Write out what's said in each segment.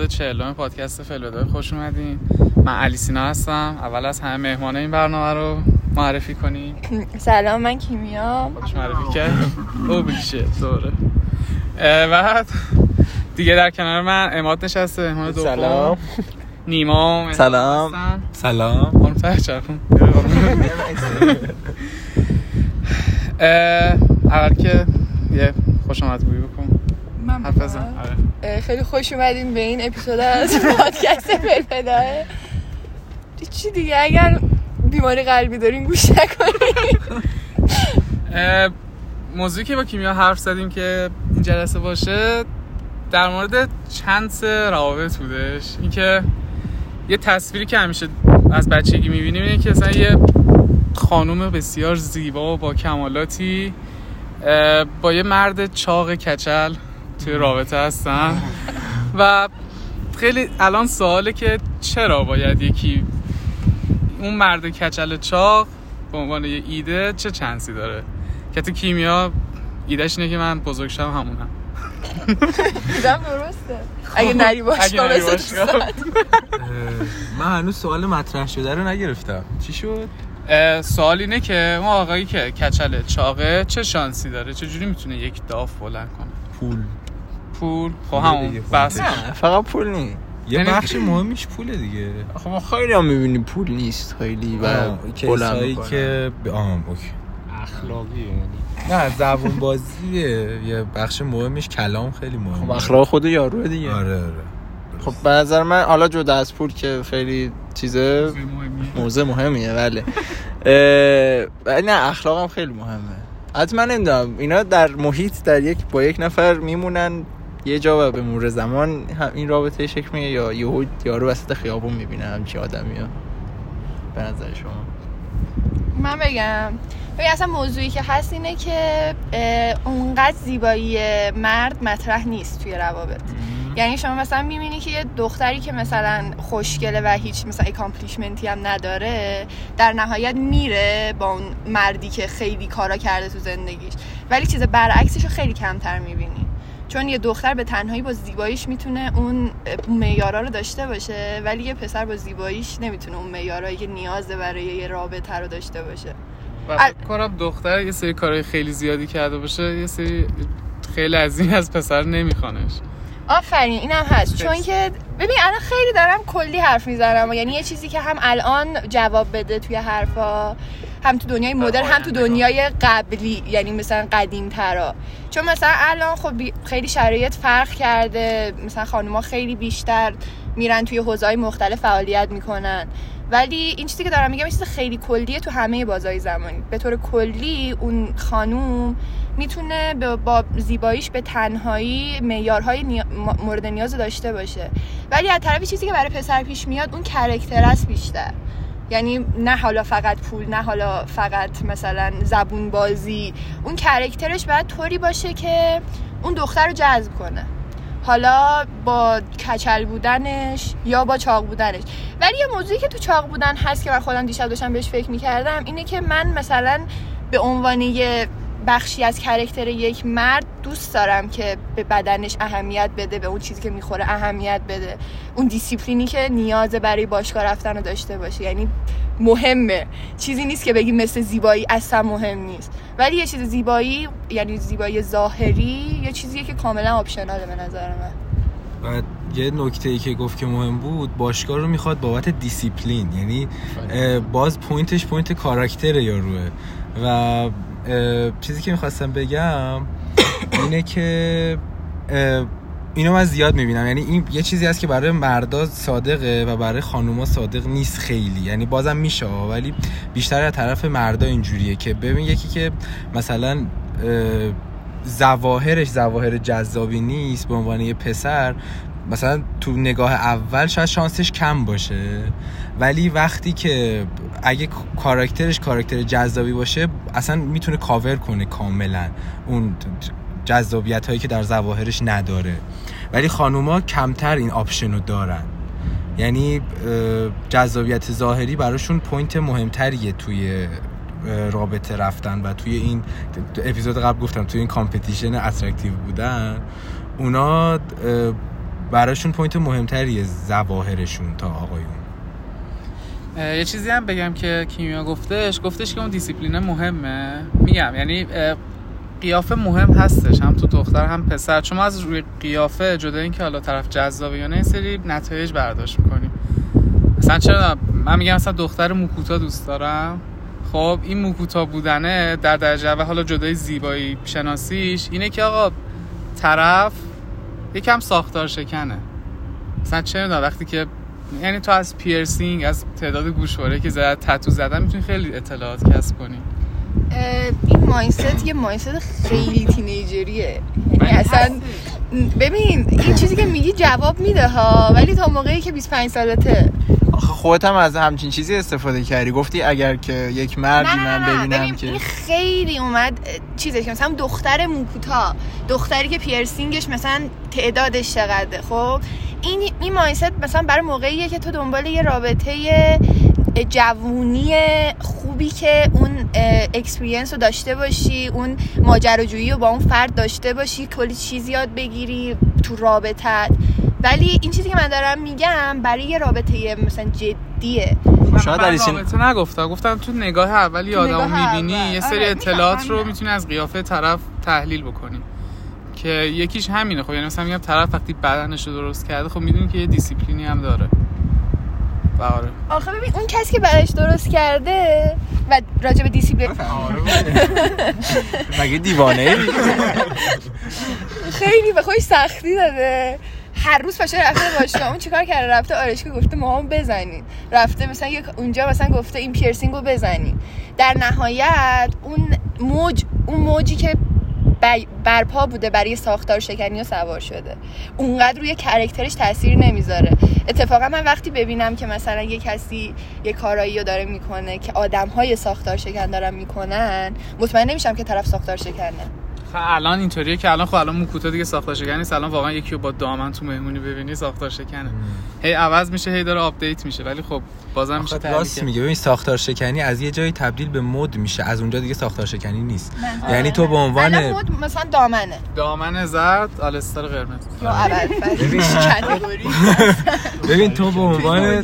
اپیزود 40 پادکست فلودای خوش اومدین. من علی سینا هستم. اول از همه مهمان این برنامه رو معرفی کنیم. سلام من کیمیا. خوش معرفی کرد. او بیشه. دوره. بعد دیگه در کنار من اماد نشسته. مهمان دوم. سلام. نیما سلام. سلام. خانم ترچرخون اول که یه خوش آمد بکن من حرف بزن. اه، خیلی خوش اومدین به این اپیزود از پادکست فلفلاه چی دیگه؟ اگر بیماری قلبی دارین گوش نکنین. موضوعی که با کیمیا حرف زدیم که این جلسه باشه در مورد چند روابط بودش. اینکه یه تصویری که همیشه از بچگی می‌بینیم اینه که مثلا یه خانوم بسیار زیبا و با کمالاتی با یه مرد چاق کچل. توی رابطه هستن و خیلی الان سواله که چرا باید یکی اون مرد کچل چاق به عنوان یه ایده چه چانسی داره؟ که تو کیمیا ایدهش اینه که من بزرگ شم همونم. دیدم درسته. اگه نری باشگاه من هنوز سوال مطرح شده رو نگرفتم. چی شد؟ سوال اینه که اون آقایی که کچل چاقه چه شانسی داره؟ چه جوری می‌تونه یک داف بلند کنه؟ پول. پول. خب همون بس نه فقط پول نیست. یه یعنی- بخش مهمیش پوله دیگه. خب ما خیلی هم می‌بینیم پول نیست خیلی و کسایی. که آم اوکی. اخلاقی یعنی. نه زبون بازیه یه بخش مهمش کلام خیلی خب مهمه اخلاق خود یاروه دیگه. آره آره. خب به نظر من حالا جدا از پول که خیلی چیزه. موضوع مهمیه. بله. ولی نه اخلاق هم خیلی مهمه. از من نمی‌دونم اینا در محیط در یک با یک نفر میمونن. یه جا و به مرور زمان هم این رابطه شکل میگه یا یهو یارو وسط خیابون می‌بینه همچی آدمی ها. به نظر شما؟ من بگم. ببین اصلا موضوعی که هست اینه که اونقدر زیبایی مرد مطرح نیست توی روابط. یعنی شما مثلا می‌بینی که یه دختری که مثلا خوشگله و هیچ مثلا اکامپلیشمنتی هم نداره در نهایت میره با اون مردی که خیلی کارا کرده تو زندگیش. ولی چیز برعکسش رو خیلی کمتر می‌بینی. چون یه دختر به تنهایی با زیباییش می‌تونه اون معیارا رو داشته باشه ولی یه پسر با زیباییش نمی‌تونه اون معیارایی که نیازه برای یه رابطه رو داشته باشه. و فکر کنم دختر یه سری کارهای خیلی زیادی کرده باشه یه سری خیلی از این از پسر نمیخوانش. آفرین اینم هست. چون که ببین الان خیلی دارم کلی حرف می‌زنم یعنی یه چیزی که هم الان جواب بده توی حرفا. هم تو دنیای مدرن هم تو دنیای قبلی یعنی مثلا قدیم ترا چون مثلا الان خب خیلی شرایط فرق کرده. مثلا خانوما خیلی بیشتر میرن توی حوزه‌های مختلف فعالیت می‌کنن. ولی این چیزی که دارم میگم این چیز خیلی کلیه تو همه بازهای زمانی. به طور کلی اون خانوم می‌تونه با زیباییش به تنهایی معیارهای نیا- مورد نیاز داشته باشه. ولی از طرفی چیزی که برای پسر پیش میاد اون کرکتر است بیشتر. یعنی نه حالا فقط پول نه حالا فقط مثلا زبون بازی اون کرکترش باید طوری باشه که اون دختر رو جذب کنه. حالا با کچل بودنش یا با چاق بودنش. ولی یه موضوعی که تو چاق بودن هست که من خودم دیشب داشتم بهش فکر می‌کردم اینه که من مثلا به عنوان یه بخشی از کرکتر یک مرد دوست دارم که به بدنش اهمیت بده به اون چیزی که می‌خوره اهمیت بده. اون دیسیپلینی که نیاز برای باشگاه رفتن رو داشته باشه. یعنی مهمه. چیزی نیست که بگی مثل زیبایی اصلا مهم نیست. ولی یه چیز زیبایی یعنی زیبایی ظاهری یه چیزیه که کاملا آپشناله به نظر من. و یه نکته ای که گفت که مهم بود باشگاه رو می‌خواد بابت دیسیپلین. یعنی اه، باز point ش point کاراکتر یاروه و چیزی که می‌خواستم بگم اینه که اینو من زیاد می‌بینم. یعنی این یه چیزی هست که برای مردا صادقه و برای خانوما صادق نیست خیلی. یعنی بازم میشه ولی بیشتر از طرف مردا اینجوریه که ببین یکی که مثلا اه، ظواهرش ظواهر جذابی نیست به عنوان یه پسر مثلا تو نگاه اول شاید شانسش کم باشه. ولی وقتی که اگه کاراکترش کاراکتر جذابی باشه اصلا می‌تونه کاور کنه کاملا. اون جذابیت هایی که در ظواهرش نداره. ولی خانوما کمتر این option رو دارن. یعنی جذابیت ظاهری براشون point مهمتریه توی رابطه رفتن و توی این اپیزود قبل گفتم توی این competition attractive بودن. اونا براشون point مهمتریه ظواهرشون تا آقایون. یه چیزی هم بگم که کیمیا گفتش گفتش که اون دیسیپلین مهمه. میگم یعنی قیافه مهم هستش هم تو دختر هم پسر. چون از روی قیافه جدا این که حالا طرف جذابه یا نه سری نتایج برداشت می‌کنیم. مثلا چرا من میگم مثلا دختر موکوتا دوست دارم. خب این موکوتا بودنه در درجه اول حالا جدای زیبایی شناسیش اینه که آقا طرف یکم ساختار شکنه. مثلا چه وقتی که یعنی تو از پیرسینگ از تعداد گوشواره که زد تتو زدن می‌تونی خیلی اطلاعات کسب کنی. این مایندست یه مایندست خیلی تینیجریه یعنی اصلا ببین این چیزی که میگی جواب میده ها ولی تا موقعی که 25 سالته. خودت هم از همچین چیزی استفاده کردی. گفتی اگر که یک مردی من ببینم که این خیلی اومد چیزش که مثلا دختر مو کوتاه دختری که پیرسینگش مثلا تعدادش چقدره خب؟ این این mindset مثلا برای موقعیه که تو دنبال یه رابطه جوونی خوبی که اون experience رو داشته باشی اون ماجراجویی رو با اون فرد داشته باشی کلی چیز یاد بگیری تو رابطت. ولی این چیزی که من دارم میگم برای یه رابطه مثلا جدیه. شاید در رابطه نگفتم. گفتم تو نگاه اولی آدم می‌بینی یه سری آره، اطلاعات رو می‌تونی از قیافه طرف تحلیل بکنی. که یکیش همینه. خب یعنی مثلا میگم طرف وقتی بدنش رو درست کرده خب می‌دونی که یه دیسیپلینی هم داره. آره. آخه ببین اون کسی که بدنش درست کرده و راجع به دیسیپلین مگه دیوانه خیلی به خودش سختی داده. هر روز پاشه رفته باشه اون چیکار کرده؟ رفته آرایشگاه گفته مو بزنین. رفته مثلا یک اونجا مثلا گفته این پیرسینگ رو بزنین. در نهایت اون موج اون موجی که برپا بوده برای ساختار شکنی رو سوار شده. اونقدر روی character ش تاثیر نمی‌ذاره. اتفاقا من وقتی ببینم که مثلا یه کسی یه کارایی رو داره می‌کنه که آدم های ساختار شکن دارن می‌کنن مطمئن نمیشم که طرف ساختار شکنه. خب الان اینطوریه که الان خب الان مو کوتاه دیگه ساختار شکنی نیست. الان واقعا یکی رو با دامن تو مهمونی ببینی ساختار شکنه. هی عوض میشه هی داره update میشه. ولی خب بازم میشه راست میگه. ببین ساختار شکنی از یه جایی تبدیل به مد میشه. از اونجا دیگه ساختار شکنی نیست. یعنی تو به عنوان مد مثلا دامنه. دامن زرد All Star قرمز. یا ببین. ببین. تو به عنوان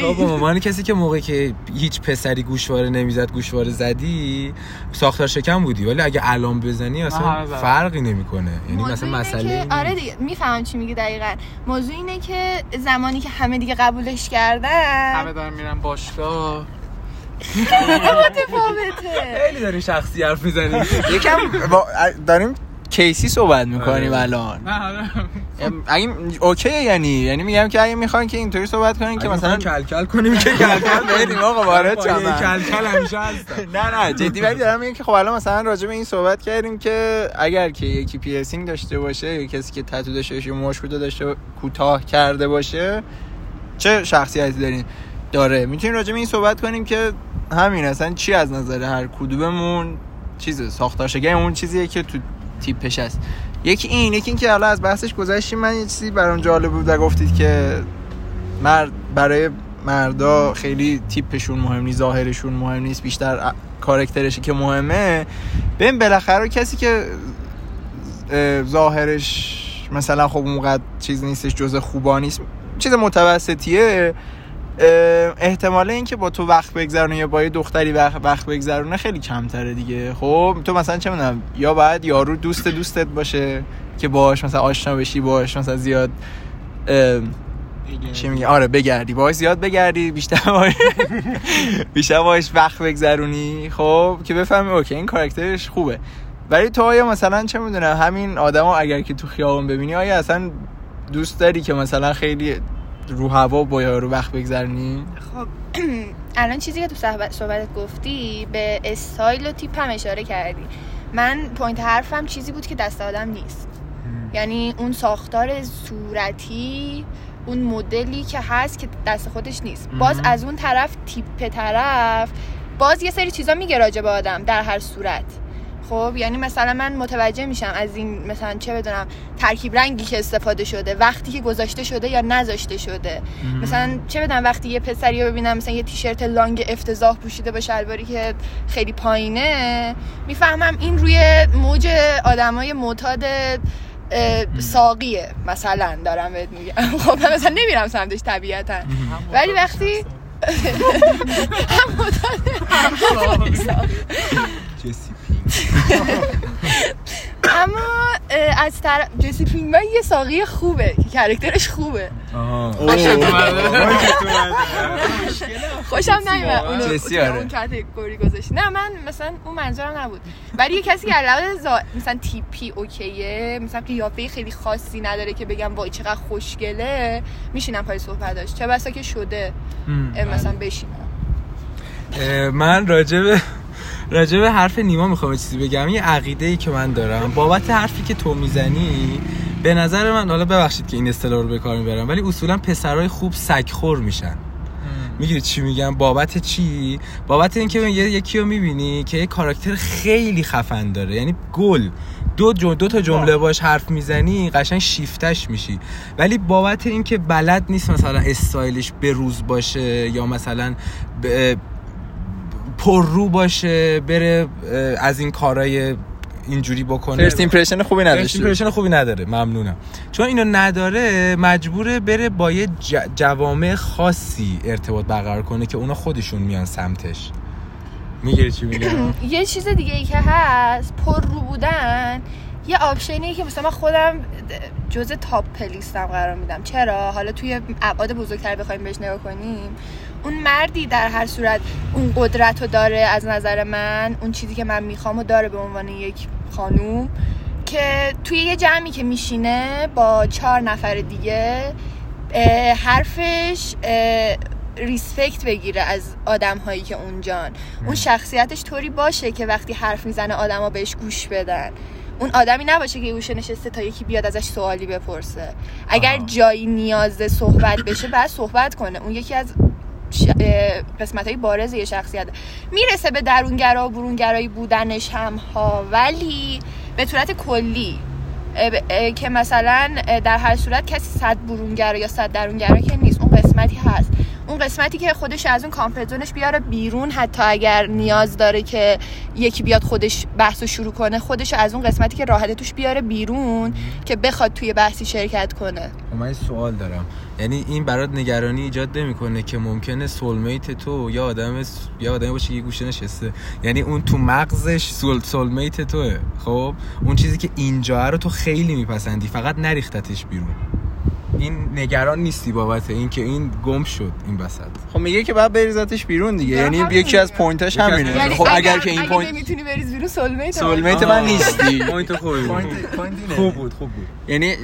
تو به عنوان کسی که موقعی که هیچ پسری گوشواره نمی‌زد گوشواره زدی ساختار شکن بودی. ولی اگه الان بزنی اصلا فرقی نمی‌کنه. یعنی مثلا مسئله آره دیگه می‌فهمم چی میگی دقیقاً. موضوع اینه که زمانی که همه دیگه قبولش کردن همه دارن میرن باشگاه. متفاوته. خیلی داری شخصی حرف می‌زنی. یکم داریم کیسی صحبت می‌کنیم آره. الان؟ اگه اوکی یعنی؟ یعنی میگم که اگه می‌خوان که اینطوری صحبت کنین که مثلا کلکل کنیم که کلکل بریم آقا وارد شدن کلکل همیشه هست نه نه جدی ولی دارم میگم که خب الان مثلا راجع به این صحبت کردیم که اگر که یکی پیرسینگ داشته باشه یا کسی که تتو داشته باشه مشکل داشته کوتاه کرده باشه چه شخصیتی دارین؟ داره. می‌تونیم راجع به این صحبت کنیم که همین اصلا چی از نظر هر کدوممون چیز ساختارشگاه اون چیزیه که تو تیپش هست. یکی این یکی این که حالا از بحثش گذشتیم من یه چیزی برام جالب بود گفتید که مرد برای مردا خیلی تیپشون مهم نیست ظاهرشون مهم نیست بیشتر کارکترشی که مهمه. ببین بالاخره کسی که ظاهرش مثلا خب اونقدر چیز نیستش جز خوبا نیست چیز متوسطیه احتمال اینکه با تو وقت بگذرونه یا با یه دختری وقت بگذرونه خیلی کمتره دیگه. خب تو مثلا چه می‌دونم یا باید یارو دوست دوستت باشه که باش مثلا آشنا بشی باش مثلا زیاد چی میگه؟ آره بگردی. باش زیاد بگردی بیشتر باش بیشتر باش وقت بگذرونی. خب که بفهمی اوکی این کاراکترش خوبه. ولی تو آیا مثلا چه می‌دونم همین آدمو اگر که تو خیابون ببینی آیا اصلا دوست داری که مثلا خیلی رو هوا با یارو وقت بگذرنی خب الان چیزی که تو صحبت گفتی به استایل و تیپ هم اشاره کردی. من point حرفم چیزی بود که دست آدم نیست. یعنی اون ساختار صورتی اون مدلی که هست که دست خودش نیست. باز از اون طرف تیپ طرف باز یه سری چیزا میگه راجع به آدم در هر صورت. خب یعنی مثلا من متوجه میشم از این مثلا چه بدونم ترکیب رنگی که استفاده شده وقتی که گذاشته شده یا نذاشته شده. مثلا چه بدونم وقتی یه پسری رو ببینم مثلا یه تیشرت لانگ افتضاح پوشیده با شلواری که خیلی پایینه می‌فهمم این روی موج آدمای معتاد ساقیه. مثلا دارم بهت میگم. خب من مثلا نمیرم سمتش طبیعتا. ولی وقتی جسی. اما از طرف جسی پینگمن یه ساقی خوبه که کرکترش خوبه. خوشم نمیاد توی آره. اون کاتگوری گذاشتی. نه من مثلا اون منظورم نبود. ولی یه کسی که علاوه زا... مثلا تیپی اوکیه مثلا قیافه خیلی خاصی نداره که بگم وای چقدر خوشگله میشینم پای صحبتاش چه بسا که شده. مثلا بشینم. اه، من راجع به راجع به حرف نیما می‌خوام چیزی بگم. یه عقیده ای که من دارم. بابت حرفی که تو می‌زنی به نظر من حالا ببخشید که این اصطلاح رو به کار می‌برم ولی اصولا پسرای خوب سگخور میشن. می‌گیری چی میگم؟ بابت چی؟ بابت اینکه یه یکی رو می‌بینی که یه کاراکتر خیلی خفن داره. یعنی گل. دو, جو دو تا جمله باش حرف می‌زنی قشنگ شیفتش میشی. ولی بابت اینکه بلد نیست مثلا استایلش بروز باشه یا مثلا ب- پر رو باشه بره از این کارهای اینجوری بکنه. first impression خوبی first نداشته. impression خوبی نداره ممنونم. چون اینو نداره مجبوره بره با یه ج- جوامع خاصی ارتباط برقرار کنه که اونا خودشون میان سمتش. می‌گیری چی میگم یه چیز دیگه ای که هست پر رو بودن یه option یه که مثلا من خودم جزء top لیستم قرار میدم. چرا؟ حالا توی ابعاد بزرگتر بخوایم بهش نگاه کنیم. اون مردی در هر صورت اون قدرت رو داره از نظر من اون چیزی که من می‌خوام و داره به عنوان یک خانوم که توی یه جمعی که میشینه با چهار نفر دیگه اه، حرفش اه، respect بگیره از آدم هایی که اونجان. اون شخصیتش طوری باشه که وقتی حرف می‌زنه آدما بهش گوش بدن. اون آدمی نباشه که گوشه نشسته تا یکی بیاد ازش سوالی بپرسه. اگر جایی نیاز صحبت بشه بعد صحبت کنه. اون یکی از قسمت های بارز یه شخصیت. می‌رسه به درونگرا و برونگرایی بودنش هم ها ولی به صورت کلی که مثلا در هر صورت کسی صد برونگرا یا صد درونگرا که نیست. اون قسمتی که خودش از اون کامفورت زونش بیاره بیرون حتی اگر نیاز داره که یکی بیاد خودش بحث رو شروع کنه خودش از اون قسمتی که راحته توش بیاره بیرون که بخواد توی بحثی شرکت کنه. خب من سوال دارم. یعنی این برات نگرانی ایجاد نمی‌کنه که ممکنه سولمیت تو یا آدم یا آدمی باشه که گوشه نشسته. یعنی اون تو مغزش سول سولمیت توه. خب؟ اون چیزی که اینجا رو تو خیلی میپسندی فقط نریختتش بیرون. این نگران نیستی بابت این که این گم شد این وسط. خب میگه که بعد بریزتش بیرون دیگه. یعنی یکی از. point اش همینه. point اش. خب اگر که این point نمی‌تونی بریز بیرون soulmate soulmate من نیستی. point خوبی خوب بود خوب بود. یعنی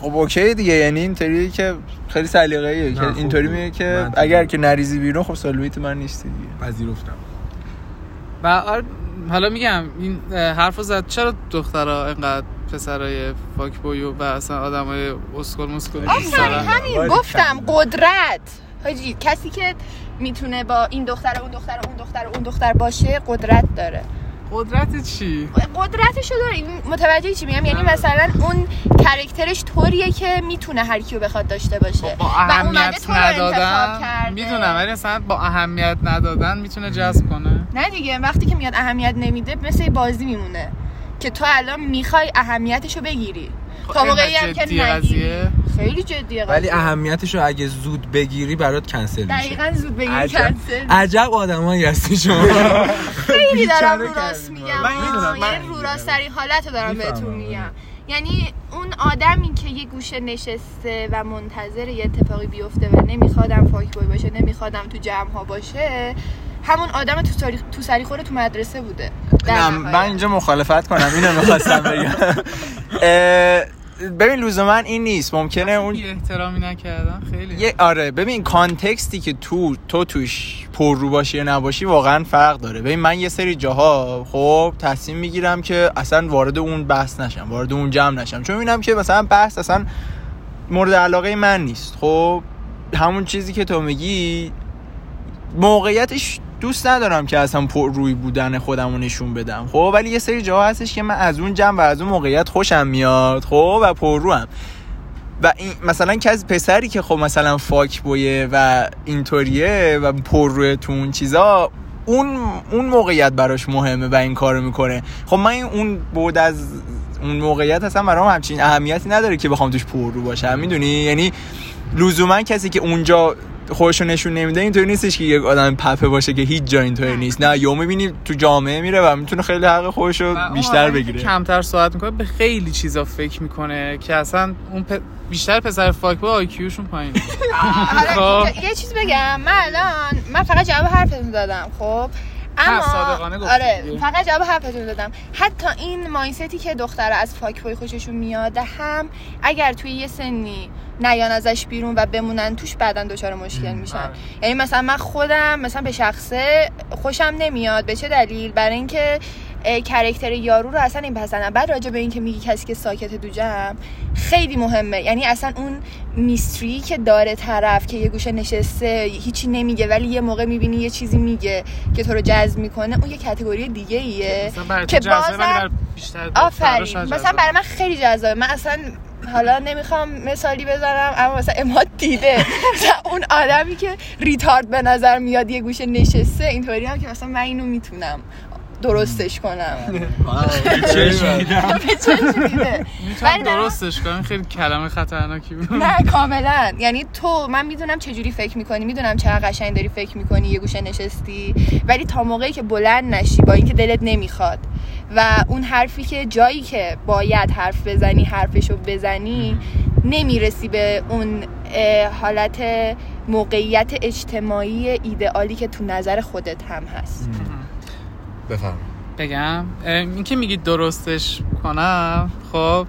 خب okay دیگه. یعنی اینطوری که خیلی سلیقه‌ایه. که اینطوری. میگه که اگر که نریزی بیرون خب soulmate من نیستی دیگه. پذیرفتم. و حالا میگم این اه، حرف رو زد. چرا دخترها اینقدر پسرای فاک بویو و اصلا آدم های اسکل مسکل همین گفتم قدرت. حاجی کسی که می‌تونه با این دختر اون دختر اون دختر اون دختر باشه قدرت داره. قدرت چی؟ قدرتشو داره. این متوجه چی میگم؟ یعنی مثلا اون کرکترش طوریه که می‌تونه هر کیو بخواد داشته باشه. خب با و اهمیت انتخاب ندادن. می‌دونم ولی مثلا با اهمیت ندادن می‌تونه جذب کنه. نه دیگه وقتی که میاد اهمیت نمیده مثل بازی میمونه. که تو الان می‌خوای اهمیتشو بگیری خب تا موقعی هم که نگیری قضیه؟ خیلی جدیه ولی قضیه. اهمیتش رو اگه زود بگیری برات کنسل میشه دقیقا زود بگیری عجب کنسل عجب آدمایی هستی شما خیلی دارم رو راست. میگم من می‌دونم، آه. من یعنی رو راست ترین حالت دارم بهتون آره. میگم یعنی اون آدمی که یه گوشه نشسته و منتظر یه اتفاقی بیفته و نمیخوادم فاک بوی باشه نمیخوادم تو جمع ها باشه همون آدم تو سری تو سری خوره تو مدرسه بوده. نه. من اینجا مخالفت کنم اینو می‌خواستم بگم. ببین لزوما این نیست ممکنه اون احترامی نکردن خیلی. یه آره ببین کانتکستی که تو تو توش پر رو باشی یا نباشی واقعا فرق داره. ببین من یه سری جاها خب تصمیم می‌گیرم که اصلا وارد اون بحث نشم وارد اون جمع نشم. چون می‌بینم که مثلا بحث اصلا مورد علاقه من نیست خب. همون چیزی که تو میگی موقعیتش دوست ندارم که اصلا پر روی بودن خودم رو نشون بدم. خب ولی یه سری جاها هستش که من از اون جمع و از اون موقعیت خوشم میاد خب و پر رو هم. و این مثلا کسی پسری که خب مثلا فاک بویه و اینطوریه و پر روی تو اون چیزا اون اون موقعیت براش مهمه و این کارو می‌کنه. خب من اون بود از اون موقعیت اصلا برام همچین اهمیتی نداره که بخوام توش پر رو باشم. می‌دونی؟ یعنی لزوما کسی که اونجا خودشو نشون نمیده اینطوری نیستش که یک آدم پپه باشه که هیچ جا اینطوری نیست. نه یهو می‌بینی تو جامعه میره و می‌تونه خیلی حق خودشو بیشتر بگیره. کمتر ساعت می‌کنه به خیلی چیزا فکر می‌کنه که اصلا اون پ... بیشتر پسر فاک با آیکیوشون پایینه. آره یه چیز بگم. من الان من فقط جواب حرفتون دادم خب؟ اما آره فقط جواب حرفتون دادم. حتی این مایندتی که دختر از فاک بای خوششون میاد هم اگر توی یه سنی نیان ازش بیرون و بمونن توش بعدا دچار مشکل میشن. آره. یعنی مثلا من خودم مثلا به شخصه خوشم نمیاد. به چه دلیل؟ برای اینکه کرکتر یارو رو اصلا این پسندم بعد راجع به اینکه میگی کسی که ساکت دو جمع خیلی مهمه. یعنی اصلا اون میستری که داره طرف که یه گوشه نشسته هیچی نمیگه ولی یه موقع می‌بینی یه چیزی میگه که تو رو جذب می‌کنه اون یه کتگوری دیگه ایه. که بازم آفرین. مثلا برای من خیلی جذابه. من اصلا حالا نمی‌خوام مثالی بزنم اما مثلا اماد دیده. اون آدمی که ریتارد به نظر میاد یه گوشه نشسته اینطوری هم که مثلا من اینو می‌تونم. درستش کنم. ولی درستش کنم؟ خیلی کلمه خطرناکی بود. نه کاملا. یعنی تو من می‌دونم چه جوری فکر می‌کنی می‌دونم چقدر قشنگ داری فکر می‌کنی یه گوشه نشستی ولی تا موقعی که بلند نشی با اینکه دلت نمی‌خواد. و اون حرفی که جایی که باید حرف بزنی حرفشو بزنی نمی‌رسی به اون حالت موقعیت اجتماعی ایدئالی که تو نظر خودت هم هست. بفهم بگم. این که میگید درستش کنم خب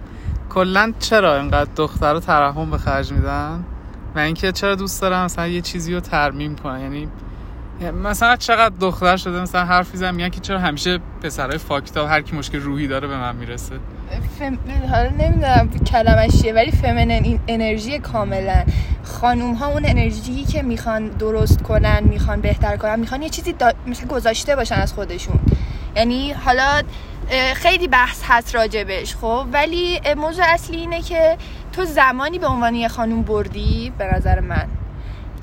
کلا چرا اینقدر دختر رو ترحم به خرج میدن؟ و اینکه چرا دوست دارم مثلا یه چیزی رو ترمیم کنن یعنی مثلا چقدر دختر شده مثلا حرف می‌زنم میگن که چرا همیشه پسرای فاکتا هر کی مشکل روحی داره به من می‌رسه. فم... حالا نمی‌دونم کلمش چیه ولی فمنن این انرژی کاملا. خانوم ها اون انرژی که می‌خوان درست کنن می‌خوان بهتر کنن می‌خوان یه چیزی دا... مثل گذاشته باشن از خودشون. یعنی حالا خیلی بحث هست راجبش خب؟ ولی موضوع اصلی اینه که تو زمانی به عنوان یه خانوم بردی؟ به نظر من.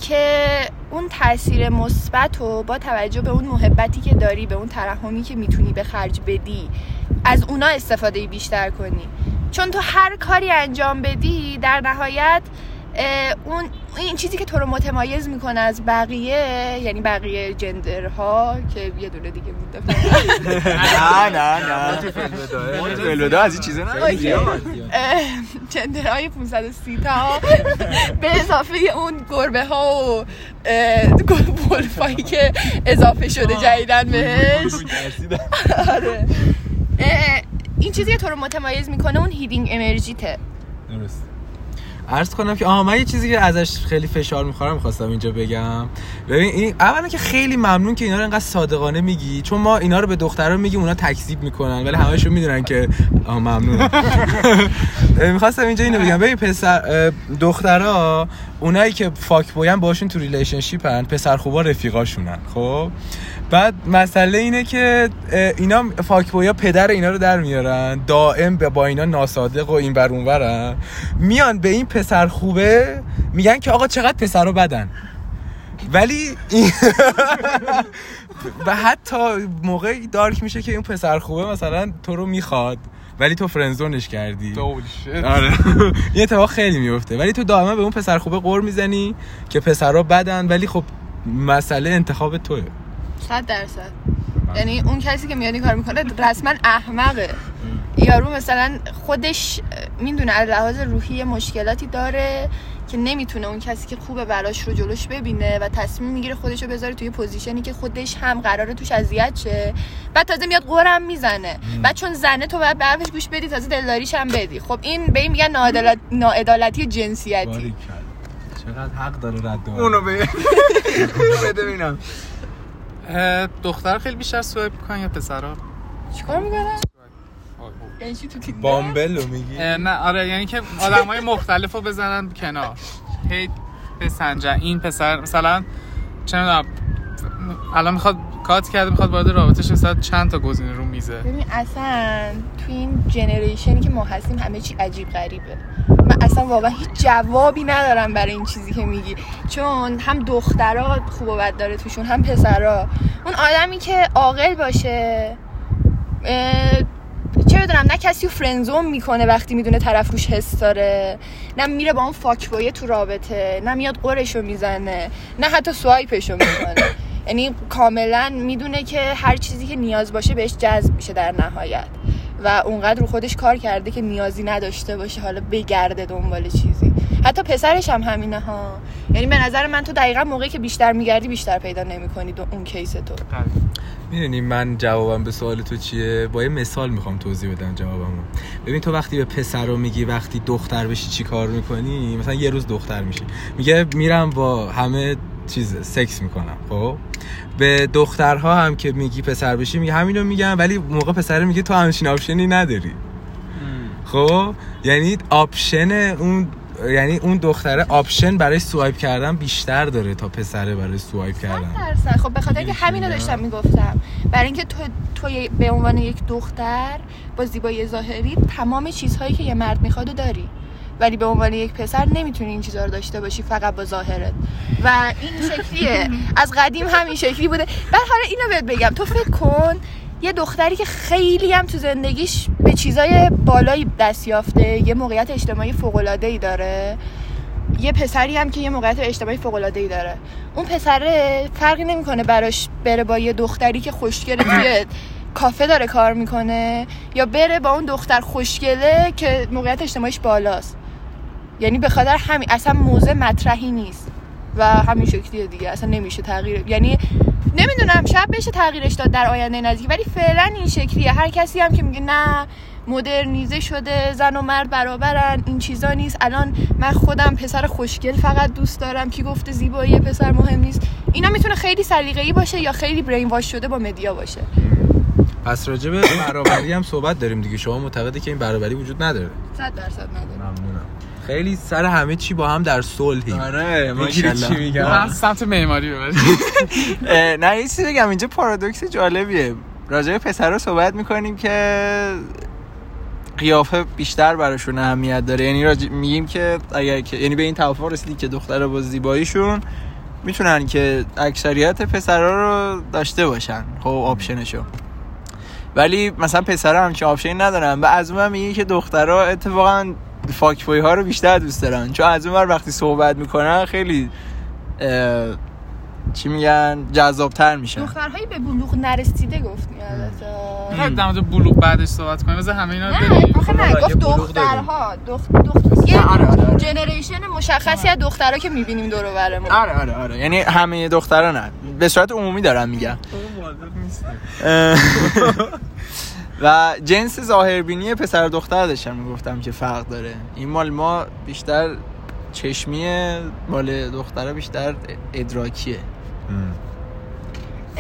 که اون تاثیر مثبت و با توجه به اون محبتی که داری به اون ترحمی که می‌تونی به خرج بدی از اونا استفاده بیشتر کنی. چون تو هر کاری انجام بدی در نهایت اون این چیزی که تو رو متمایز می‌کنه از بقیه یعنی بقیه جندرها که یه دونه دیگه بود. نه نه نه. از این چیزا نه جندرهای 530 تا به اضافه اون گربه ها و بولفایی که اضافه شده جدیدن بهش. آره. این چیزی که تو رو متمایز می‌کنه اون هیدینگ انرژیته عرض کنم که آها من یه چیزی که ازش خیلی فشار می‌خورم می‌خواستم اینجا بگم. ببین این اولا که خیلی ممنون که اینا رو انقدر صادقانه میگی چون ما اینا رو به دخترها میگیم اونا تکذیب می‌کنن ولی همهشون می‌دونن که آها ممنون. می‌خواستم اینجا اینو بگم. ببین پسر دخترها اونایی که fuckboy ن باشون تو relationship ن پسر خوبا رفیقاشونن خب؟ بعد مسئله اینه که اینا fuckboy ا پدر اینا رو در میارن دائم با اینا ناصادق و این ور اونورن میان به این پسر خوبه میگن که آقا چقدر پسرا بدن. ولی و حتی موقعی dark میشه که این پسر خوبه مثلا تو رو می‌خواد ولی تو friendzone ش کردی. آره. این اتفاق خیلی میفته. ولی تو دائما به اون پسر خوبه غر می‌زنی که پسرها بدن ولی خب مسئله انتخاب توه. صد درصد. یعنی اون کسی که میاد این کار می‌کنه رسما احمقه. یارو مثلا خودش می‌دونه از لحاظ روحی مشکلاتی داره که نمی‌تونه اون کسی که خوبه براش رو جلوش ببینه و تصمیم می‌گیره خودش رو بذاره توی position ی که خودش هم قراره توش اذیت شه. بعد تازه میاد قرم می‌زنه. بعد چون زنه تو باید به گوش بدی تازه دلداریش هم بدی. خب این به این میگن ناعدالتی جنسیتی. چقدر حق داره رد اونو بده ببینم. دختر خیلی بیشتر سوایپ می‌کنن یا پسرا؟ چیکار می‌کنن؟ یعنی تو بامبلو میگی؟ نه آره یعنی که آدم های مختلف رو بزنن کنار. هی بسنجن این پسر مثلا چه الان می‌خواد کات کرده می‌خواد وارد رابطه مثلا چند تا گزینه رو میزه. ببین اصلا تو این جنریشنی که ما هستیم همه چی عجیب غریبه. من اصلا واقعا هیچ جوابی ندارم برای این چیزی که میگی. چون هم دخترها خوب و بد داره توشون هم پسرا. اون آدمی که عاقل باشه چه بدونم نه کسی رو فرنزون می‌کنه وقتی می‌دونه طرف روش حس داره. نه میره با اون فاکبویه تو رابطه نه میاد قرشو می‌زنه نه حتی سوایپشو می‌کنه. یعنی کاملا می‌دونه که هر چیزی که نیاز باشه بهش جذب میشه در نهایت. و اونقدر رو خودش کار کرده که نیازی نداشته باشه حالا بگرده دنبال چیزی. حتی پسرش هم همینه ها. یعنی به نظر من تو دقیقا موقعی که بیشتر میگردی بیشتر پیدا نمی‌کنی اون کیس تو. می‌دونی من جوابم به سوال تو چیه؟ با یه مثال می‌خوام توضیح بدم جوابمو. ببین تو وقتی به پسر رو میگی وقتی دختر بشی چی کار می‌کنی؟ مثلا یه روز دختر میشی. میگه میرم با همه چیز سکس می‌کنم خب؟ به دخترها هم که میگی پسر بشی میگه همینو میگم ولی موقع پسر میگه تو همچین option ی نداری. خب؟ یعنی option اون یعنی اون دختره option برای swipe کردن بیشتر داره تا پسره برای swipe کردن. خب به خاطر که همینو داشتم می‌گفتم. برای اینکه تو تو به عنوان یک دختر با زیبایی ظاهری تمام چیزهایی که یه مرد می‌خواد داری. ولی به عنوان یک پسر نمی‌تونی این چیزها رو داشته باشی فقط با ظاهرت. و این شکلیه. از قدیم همین شکلی بوده. بعد حالا اینو بهت بگم. تو فکر کن یه دختری که خیلی هم تو زندگیش به چیزای بالایی دست یافته یه موقعیت اجتماعی فوق ای داره. یه پسری هم که یه موقعیت اجتماعی فوق ای داره. اون پسره فرقی نمی‌کنه براش بره با یه دختری که خوشگله توی کافه داره کار می‌کنه یا بره با اون دختر خوشگله که موقعیت اجتماعیش بالاست. یعنی به خاطر همین اصلا موزه مطرحی نیست. و همین شکلیه دیگه اصلا نمیشه تغییر یعنی نمی‌دونم شاید بشه تغییرش داد در آینده نزدیک ولی فعلا این شکلیه. هر کسی هم که میگه نه مدرنیزه شده زن و مرد برابرن این چیزا نیست. الان من خودم پسر خوشگل فقط دوست دارم کی گفته زیبایی پسر مهم نیست. اینا می‌تونه خیلی سلیقه‌ای باشه یا خیلی برین واش شده با مدیا باشه. پس راجع به برابری هم صحبت داریم دیگه. شما معتقده که این برابری وجود نداره؟ 100 درصد نداره. خیلی سر همه چی با هم در صلحیم. آره ماشاءالله. چی میگم؟ سمت معماری نه یه چیزی بگم اینجا پارادوکس جالبیه. راجع به پسرا صحبت می‌کنیم که قیافه بیشتر براشون اهمیت داره. یعنی راج... میگیم که اگر که یعنی به این توافق رسیدی که دخترها با زیباییشون می‌تونن که اکثریت پسرا رو داشته باشن خب option شو. ولی مثلا پسرا همچین option ی ندارن. و از اون میگه که دخترها اتفاقا fuckboy ها رو بیشتر دوست دارن چون از اون وقتی صحبت می‌کنن خیلی چی میگن جذابتر میشن. دخترهایی به بلوغ نرسیده گفتی البته. در مورد بلوغ بعدش صحبت کنیم. مثلا همه اینا نه آخه نه گفت دخترها. دخت دخت. یه آره آره generation آره. مشخصی از دخترها که می‌بینیم دور و برمون آره آره آره. یعنی همه دخترها نه. به صورت عمومی دارم میگم. و جنس ظاهربینی پسر دختر داشتم می‌گفتم که فرق داره. این مال ما بیشتر چشمی مال دختره بیشتر ادراکیه.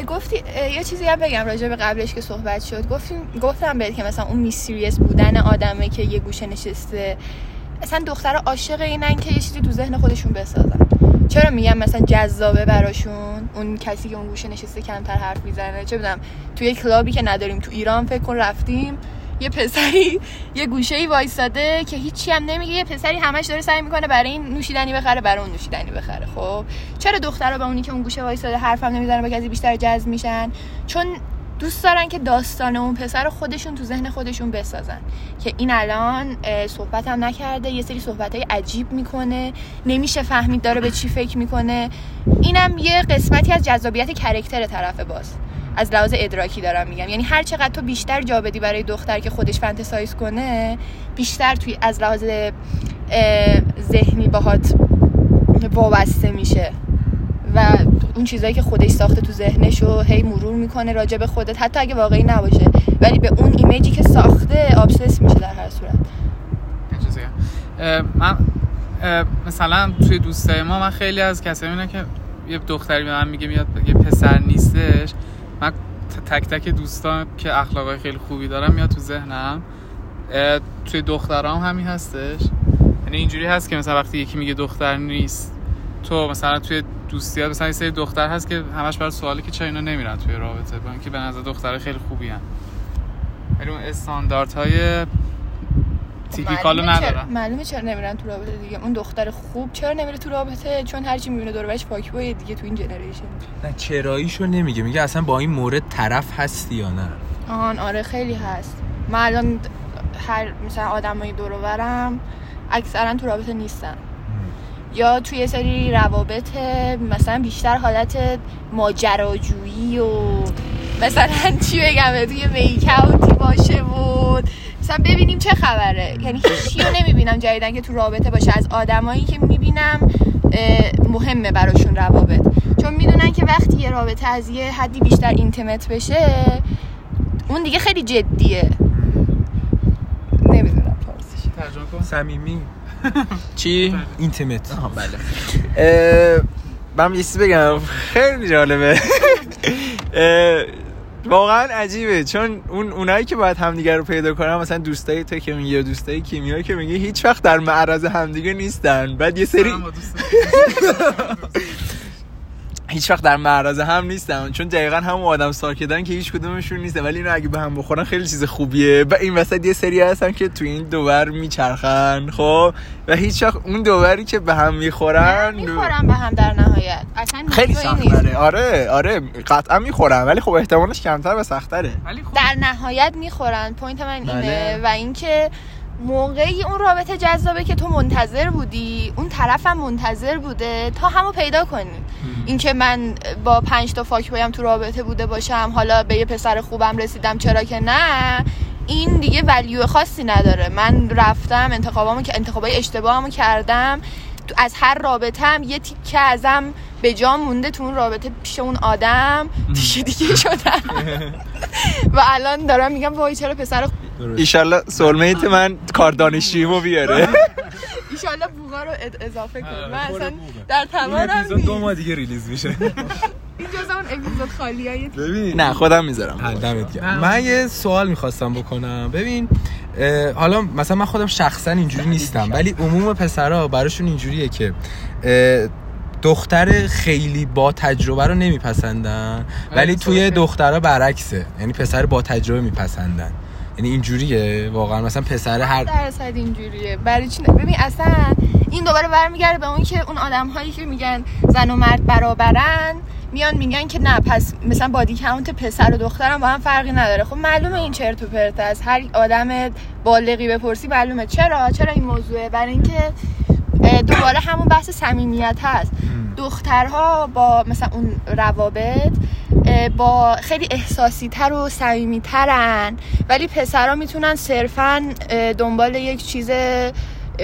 گفتی یه چیزی هم بگم راجع به قبلش که صحبت شد. گفتیم گفتم بهت که مثلا اون میستریس بودن آدمه که یه گوشه نشسته. اصلا دختر عاشق اینن که یه چیزی تو ذهن خودشون بسازن. چرا میگم مثلا جذابه براشون؟ اون کسی که اون گوشه نشسته کمتر حرف می‌زنه. چه بدم توی یه کلابی که نداریم تو ایران فکر کن رفتیم یه پسری یه گوشه ای وایساده که هیچی هم نمیگه یه پسری همش داره سعی می‌کنه برای این نوشیدنی بخره برای اون نوشیدنی بخره. خب چرا دخترها به اونی که اون گوشه وایساده حرفم نمی‌زنه با کسی بیشتر جذب میشن؟ چون دوست دارن که داستان اون پسر خودشون تو ذهن خودشون بسازن. که این الان صحبت هم نکرده یه سری صحبت های عجیب می‌کنه. نمیشه فهمید داره به چی فکر می‌کنه. اینم یه قسمتی از جذابیت کرکتر طرف باز از لحاظ ادراکی دارم میگم. یعنی هر چقدر تو بیشتر جا بدی برای دختر که خودش فانتزایز کنه بیشتر توی از لحاظ ذهنی باهات وابسته میشه. و اون چیزایی که خودش ساخته تو ذهنش رو هی مرور می‌کنه راجع به خودت حتی اگه واقعی نباشه. ولی به اون ایمیجی که ساخته آبسس میشه در هر صورت. من مثلا توی دوستای ما من خیلی از کسایی می‌بینم که یه دختری به من میگه میاد یه پسر نیستش. من تک تک دوستان که اخلاقای خیلی خوبی دارم میاد تو ذهنم. توی دخترام همین هستش. یعنی اینجوری هست که مثلا وقتی یکی میگه دختر نیست تو مثلا توی دوستی مثلا یه سری دختر هست که همش برای سوالی که چرا اینا نمیرن توی رابطه با اینکه به نظر دختر خیلی خوبی هن. ولی اون استانداردهای تیپیکالو ندارن. معلومه چرا نمیرن تو رابطه دیگه؟ اون دختر خوب چرا نمیره تو رابطه؟ چون هرچی می‌بینه دور برش پاک دیگه تو این جنریشن. نه چراییشو نمیگه میگه اصلا با این مورد طرف هستی یا نه؟ آن آره خیلی هست. من الان هر مثلا آدمای دور و برم اکثرا تو رابطه نیستن. یا توی یه سری روابط مثلا بیشتر حالت ماجراجویی و مثلا چی بگم توی میکاوتی باشه بود مثلا ببینیم چه خبره. یعنی هیچی رو نمی‌بینم جدیدن که تو رابطه باشه. از آدمایی که می‌بینم مهمه براشون روابط. چون می‌دونن که وقتی یه رابطه از یه حدی بیشتر اینتمت بشه اون دیگه خیلی جدیه. نمی‌دونم. صمیمی. چی؟ اینتیمت آها بله. من یه بگم. خیلی جالبه. واقعا عجیبه. چون اون اونایی که باید همدیگه رو پیدا کنن مثلا دوستای تو که میگه دوستای کیمیا که میگه هیچ وقت در معرض همدیگه نیستن. بعد یه سری هیچ وقت در معرض هم نیستن چون دقیقا هم آدم ساکتن که هیچ کدومشون نیست. ولی اینو اگه به هم بخورن خیلی چیز خوبیه. و این وسط یه سری هستن که تو این دوبر میچرخن خب؟ و هیچ وقت اون دوبری که به هم می‌خورن می‌خورن به هم در نهایت. اصلا خیلی سخته آره آره قطعا می‌خورن ولی خب احتمالش کمتر و سخت‌تره خب در نهایت می‌خورن. point من اینه بله. و اینکه موقعی اون رابطه جذابه که تو منتظر بودی. اون طرفم منتظر بوده تا همو پیدا کنی. اینکه من با پنج تا fuckboy هم تو رابطه بوده باشم حالا به یه پسر خوبم رسیدم چرا که نه؟ این دیگه ولیو خاصی نداره. من رفتم انتخابامو که انتخابای اشتباهمو کردم. از هر رابطه هم یه تیکه ازم به جا مونده تو اون رابطه پیش اون آدم دیگه دیگه شدم. و الان دارم میگم وای چرا پسر ایشالله سولمیت من کار دانشجویمو بیاره. ایشالله بوغا رو اضافه کنم. من اصلا در تمام دو ماه دیگه ریلیز میشه. این جزا اون اپیزود خالیای ببین. نه خودم می‌ذارم. من یه سوال می‌خواستم بکنم. ببین حالا مثلا من خودم شخصا اینجوری نیستم ولی عموم پسرها براشون اینجوریه که دختر خیلی با تجربه رو نمیپسندن ولی توی دخترها برعکسه. یعنی پسر با تجربه میپسندن. یعنی اینجوریه واقعا مثلا پسر هر درصد اینجوریه. برای چی ببین اصلا این دوباره برمیگرده به اون که اون آدم هایی که میگن زن و مرد برابرن میان میگن که نه پس مثلا بادی کاونت پسر و دخترم با هم فرقی نداره. خب معلومه این چرت و پرت است. هر آدم بالغی بپرسی معلومه. چرا؟ چرا این موضوعه؟ برای اینکه دوباره همون بحث صمیمیت هست. دخترها با مثلا اون روابط با خیلی احساسی تر و صمیمی ترن ولی پسرها می‌تونن صرفا دنبال یک چیز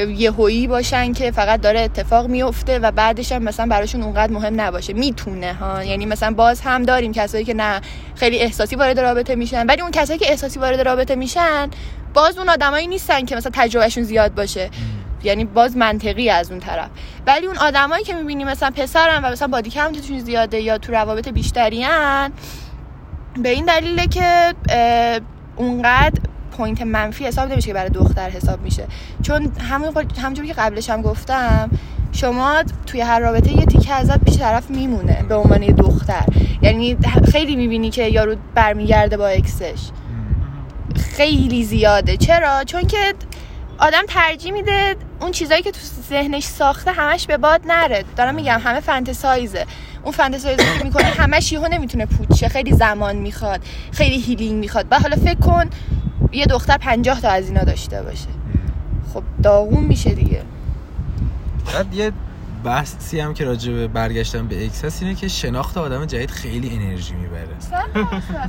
یهویی باشن که فقط داره اتفاق میفته و بعدش هم مثلا براشون اونقدر مهم نباشه. می‌تونه ها. یعنی مثلا باز هم داریم کسایی که نه خیلی احساسی وارد رابطه میشن. ولی اون کسایی که احساسی وارد رابطه میشن باز اون آدمایی نیستن که مثلا تجربهشون زیاد باشه. یعنی باز منطقی از اون طرف. ولی اون آدمایی که می‌بینی مثلا پسرن و مثلا body count شون زیاده یا تو روابط بیشتریان به این دلیله که اونقدر point منفی حساب نمیشه که برای دختر حساب میشه. چون همون همونجوری که قبلش هم گفتم شما توی هر رابطه یه تیکه ازت پیش طرف میمونه به عنوان یه دختر. یعنی خیلی می‌بینی که یارو برمیگرده با ex ش. خیلی زیاده. چرا؟ چون که آدم ترجیح میده اون چیزایی که تو ذهنش ساخته همش به باد نره. دارم میگم همه fantasize ه اون fantasize که می‌کنه همش یهو نمی‌تونه پوچه خیلی زمان می‌خواد. خیلی healing می‌خواد. و حالا فکر کن یه دختر پنجاه تا از اینا داشته باشه. خب داغون میشه دیگه. بعد یه بحثی هم که راجع به برگشتن به اکس هست اینه که شناخت آدم جدید خیلی انرژی می‌بره.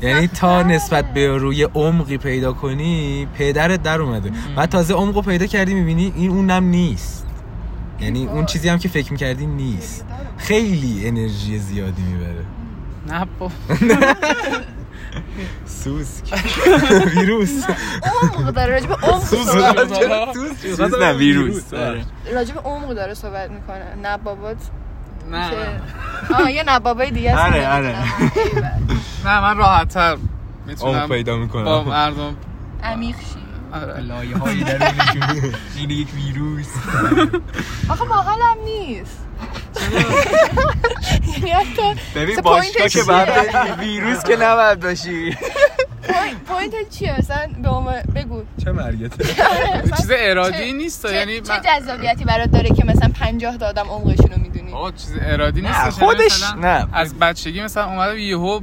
یعنی تا نسبت به روی عمقی پیدا کنی پدرت در اومده. بعد تازه عمقو پیدا کردی می‌بینی این اونم نیست. یعنی اون چیزی هم که فکر می‌کردی نیست. خیلی انرژی زیادی می‌بره. نه سوسک. ویروس. عمق داره راجب عمق سوز نه ویروس. آره. راجب عمق داره صحبت می‌کنه. نه بابات. نه آه یه نبابای دیگه آره آره. نه من راحت تر می‌تونم پیدا می‌کنم. با مردم عمیق شی. آره. لایه هایی در این یک ویروس. آخه هم نیست. ببین باشگاه که بعد ویروس که نباید باشی. پوینت چیه؟ مثلا به بگو. چه مرگته چیز ارادی نیست یعنی چه جذابیتی برات داره که مثلا 50 تا آدم عمقشون رو می‌دونی؟ آقا چیز ارادی نیست یعنی خودش نه. از بچگی مثلا اومدم یهو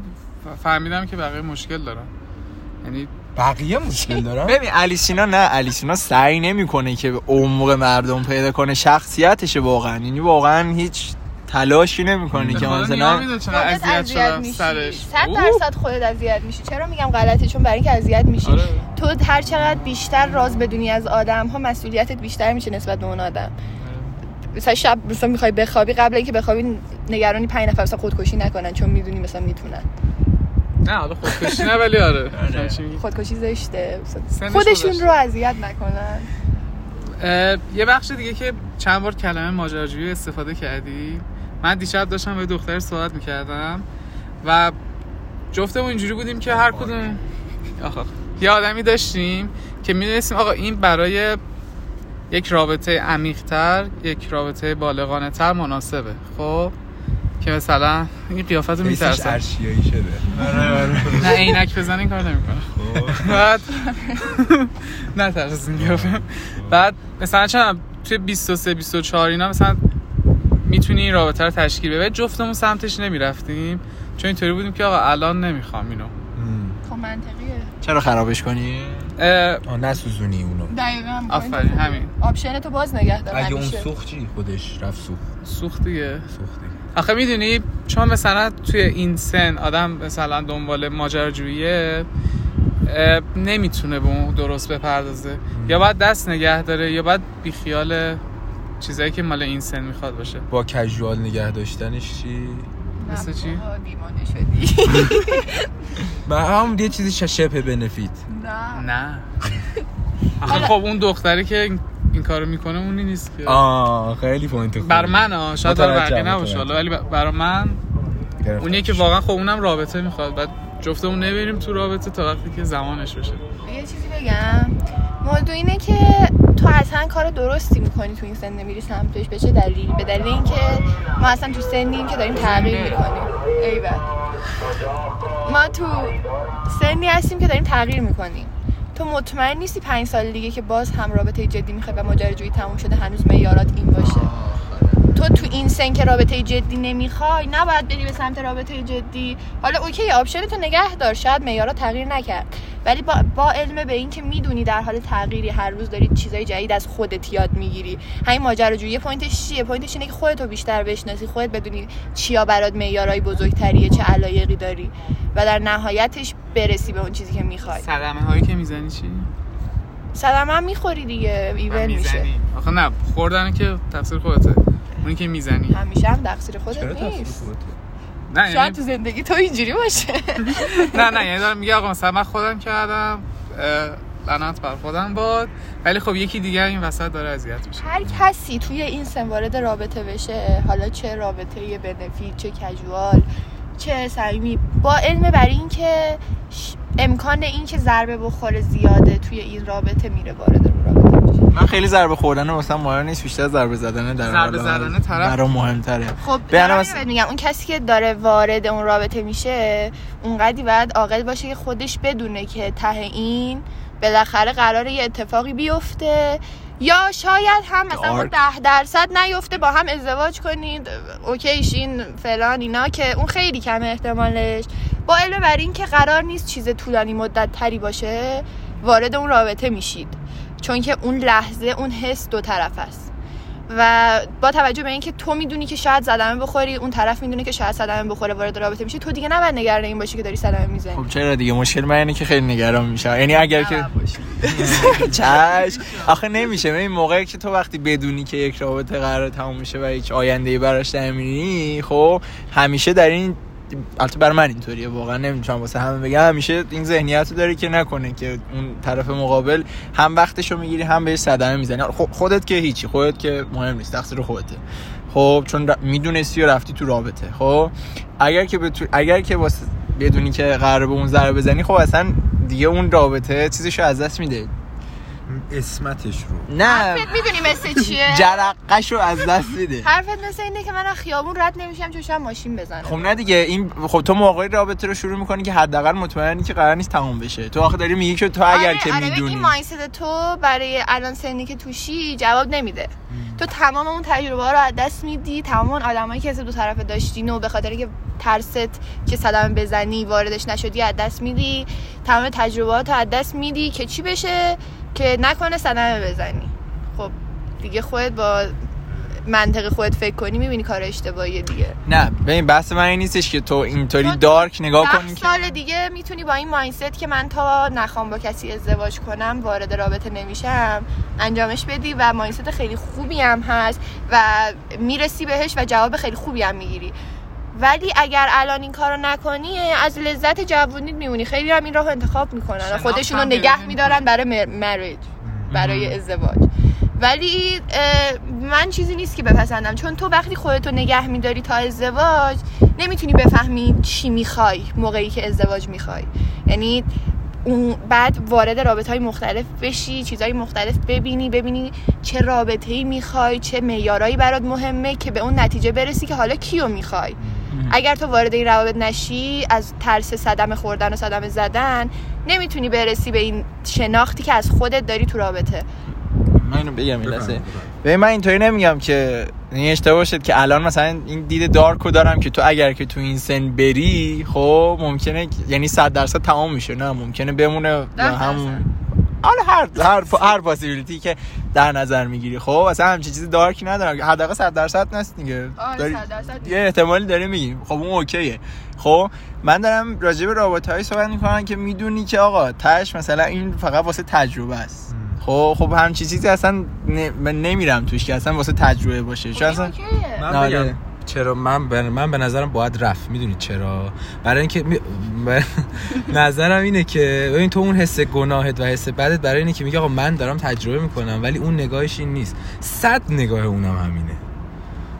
فهمیدم که بقیه مشکل دارن. یعنی بقیه مشکل دارن؟ ببین الیسینا نه الیسینا سعی نمی‌کنه که به عمق مردم پیدا کنه. شخصیتشه واقعا. یعنی واقعا هیچ تلاشی نمی‌کنه که مثلا اذیت شدم سرش؟ صد درصد خودت اذیت میشی. چرا میگم غلطه؟ چون برای اینکه اذیت میشی. آره. تو هر چقدر بیشتر راز بدونی از آدم ها مسئولیتت بیشتر میشه نسبت به اون آدم. مثلا شب مثلا می‌خوای بخوابی قبل اینکه بخوابی نگرانی پنج نفر مثلا خودکشی نکنن چون می‌دونی مثلا می‌تونن. نه حالا خودکشی نه ولی آره. میگی؟ خودکشی زشته. خودشون. رو اذیت نکنن. یه بخش دیگه که چند بار کلمه ماجراجویی استفاده کردی؟ من دیشب داشتم به دختر صحبت می‌کردم و جفتمون اینجوری بودیم که هر کدوم آخ آخ. یه آدمی داشتیم که می‌دونستیم آقا این برای یک رابطه عمیقتر یک رابطه بالغانه تر مناسبه. خب؟ که مثلا این قیافت رو میترسم. ارشیایی شده. نه عینک بزن این کار نمی‌کنه. خب. بعد نه ترس این قیافه بعد مثلا چند توی 23 24 اینا مثلا می‌تونی این رابطه رو تشکیل ولی جفتمون سمتش نمی‌رفتیم. چون اینطوری بودیم که آقا الان نمی‌خوام اینو. خب منطقیه. چرا خرابش کنی؟ اه، آه نسوزونی اونو. دقیقاً. آفرین همین. آپشن تو باز نگه دار اگه اون. سوخت چی؟ خودش رفت سوخت. سوخت دیگه. سوختی آخه می‌دونی چون مثلا توی این سن آدم مثلا دنبال ماجراجوییه نمی‌تونه به اون درست بپردازه. یا باید دست نگه داره یا باید بیخیال چیزایی که مال این سن می‌خواد باشه. با کژوال نگه داشتنش چی؟ نه. مثل چی؟ دیوانه شدی. من هم یه چیزی ش- شبه بنفیت. نه. نه. آخه خب اون دختری که این- کارو می‌کنه اونی نیست که. آه خیلی پوینت خوبی. بر من ها شاید برای بقیه نباشه. حالا ولی برای من. اونیه که واقعا خب اونم رابطه می‌خواد بعد جفتمون نبریم تو رابطه تا وقتی که زمانش بشه. یه چیزی بگم. موضوع اینه که تو اصلا کار درستی می‌کنی تو این سن نمیری سمتش به چه دلیل؟ به دلیل اینکه ما اصلا تو سنیم که داریم تغییر می‌کنیم. ایول ما تو سنی هستیم که داریم تغییر می‌کنیم. تو مطمئن نیستی پنج سال دیگه که باز هم رابطه جدی می‌خوای و ماجراجویی تموم شده هنوز معیارات این باشه. تو تو این سن که رابطه جدی نمی‌خوای نباید بری به سمت رابطه جدی. حالا اوکی option تو نگه دار. شاید معیارات تغییر نکرد. ولی با, با علم به این که می‌دونی در حال تغییری هر روز داری چیزای جدید از خودت یاد می‌گیری. همین ماجراجویی point ش چیه؟ point ش اینه که خودتو بیشتر بشناسی خودت بدونی چیا برات معیارای بزرگتریه چه علایقی داری و در نهایتش برسی به اون چیزی که می‌خوای. صدمه هایی که می‌زنی چی؟ صدمه هم می‌خوری دیگه ایون میشه. آخه نه خوردن که تفسیر خودته. اونی که می‌زنی. همیشه هم تقصیر خودت نیست؟ نه یعنی شاید تو زندگی تو اینجوری باشه. نه نه یعنی دارم میگه آقا مثلا من خودم کردم لعنت بر خودم باد. ولی خب یکی دیگه این وسط داره اذیت میشه. هر کسی توی این سن وارد رابطه بشه حالا چه رابطه بنفیت چه کژوال چه صمیمی با علم بر این که امکان این که ضربه بخوره زیاده توی این رابطه میره وارد اون رابطه. من خیلی ضربه خوردن مثلا مهم نیست بیشتر ضربه زدن در ضربه زدن طرف. برام مهمتره خب به بهت میگم اون کسی که داره وارد اون رابطه میشه اونقدی باید عاقل باشه که خودش بدونه که ته این بالاخره قراره یه اتفاقی بیفته یا شاید هم مثلا. ده درصد نیفته با هم ازدواج کنید اوکیشین فلان اینا که اون خیلی کم احتمالش با علم بر این که قرار نیست چیز طولانی مدت تری باشه وارد اون رابطه میشید چون که اون لحظه اون حس دو طرف است. و با توجه به اینکه تو می‌دونی که شاید صدمه بخوری اون طرف می‌دونه که شاید صدمه بخوره وارد رابطه میشه تو دیگه نباید نگران این باشی که داری صدمه می‌زنی. خب چرا دیگه؟ مشکل من اینه که خیلی نگران میشم. یعنی اگر که چش. آخه نمیشه. این موقعی که تو وقتی بدونی که یک رابطه قرار تموم میشه و هیچ آینده ای براش نمی‌بینی خب همیشه در این البته برای من اینطوریه واقعا نمی‌تونم واسه همه بگم. همیشه این ذهنیت رو داری که نکنه که اون طرف مقابل هم وقتشو می‌گیری هم بهش صدمه می‌زنی. خب خودت که هیچی خودت که مهم نیست تقصیر خودته. خب چون می‌دونستی و رفتی تو رابطه. خب اگر که بتو... اگر که واسه بدونی که قرار به اون ضربه بزنی خب اصلا دیگه اون رابطه چیزشو از دست میده. اسمتش رو. نه. حرفت می‌دونی مثل چیه؟ جرقش رو از دست میده. حرفت مثل اینه که من از خیابون رد نمیشم چون شاید ماشین بزنه. خب نه دیگه این خب تو موقعی رابطه رو شروع می‌کنی که حداقل مطمئنی که قرار نیست تموم بشه. تو آخه داری میگی که تو اگر آره، که آره، می‌دونی. این مایندست تو برای الان سنی که توشی جواب نمیده. تو تمام اون تجربه ها رو از دست میدی تمام اون آدمایی که از دو طرف داشتین و به خاطر که ترست که صدمه بزنی واردش نشدی از دست میدی. تمام تجربهات رو از دست میدی که چی بشه؟ که نکنه صدمه بزنی. خب دیگه خودت با منطق خودت فکر کنی می‌بینی کار اشتباهیه دیگه. نه ببین بحث من این نیستش که تو اینطوری دارک نگاه کنی که سال دیگه می‌تونی با این مایندست که من تا نخوام با کسی ازدواج کنم وارد رابطه نمیشم انجامش بدی و مایندست خیلی خوبی هم هست و می‌رسی بهش و جواب خیلی خوبی هم می‌گیری. ولی اگر الان این کارو نکنی از لذت جوونیت میمونی. خیلی هم این راه انتخاب می‌کنن خودشون رو نگه. میدارن برای مریج برای ازدواج. ولی من چیزی نیست که بپسندم. چون تو وقتی خودتو نگه میداری تا ازدواج نمی‌تونی بفهمی چی می‌خوای موقعی که ازدواج می‌خوای. یعنی اون بعد وارد رابطه های مختلف بشی چیزهای مختلف ببینی ببینی چه رابطه ای می‌خوای چه معیارایی برات مهمه که به اون نتیجه برسی که حالا کیو می‌خوای. اگر تو وارد این روابط نشی از ترس صدمه خوردن و صدمه زدن نمی‌تونی برسی به این شناختی که از خودت داری تو رابطه. من اینو بگم این لحظه. ببین من اینطوری نمیگم که این اشتباه شد که الان مثلا این دید دارکو دارم که تو اگر که تو این سن بری خب ممکنه یعنی 100 درصد تمام میشه. نه ممکنه بمونه همون. حالا هر هر هر پاسیبیلیتی که در نظر می‌گیری. خب اصلا همچین چیزی دارکی ندارم. حداقل 100 درصد نیست دیگه. آره، داری- 100 درصد یه احتمالی داره میگیم. خب اون اوکیه. خب من دارم راجع به رابطه های صحبت می‌کنم که می‌دونی که آقا تش مثلا این فقط واسه تجربه است. خب خب همچین چیزی اصلا ن- من نمیرم توش که اصلا واسه تجربه باشه. چون اصلا چرا من به من به نظرم باید رفت. می‌دونی چرا؟ برای اینکه می... نظرم اینه که ببین تو اون حس گناهت و حس بدت برای اینه که میگه آقا من دارم تجربه می‌کنم ولی اون نگاهش این نیست. صد نگاه اونم همینه.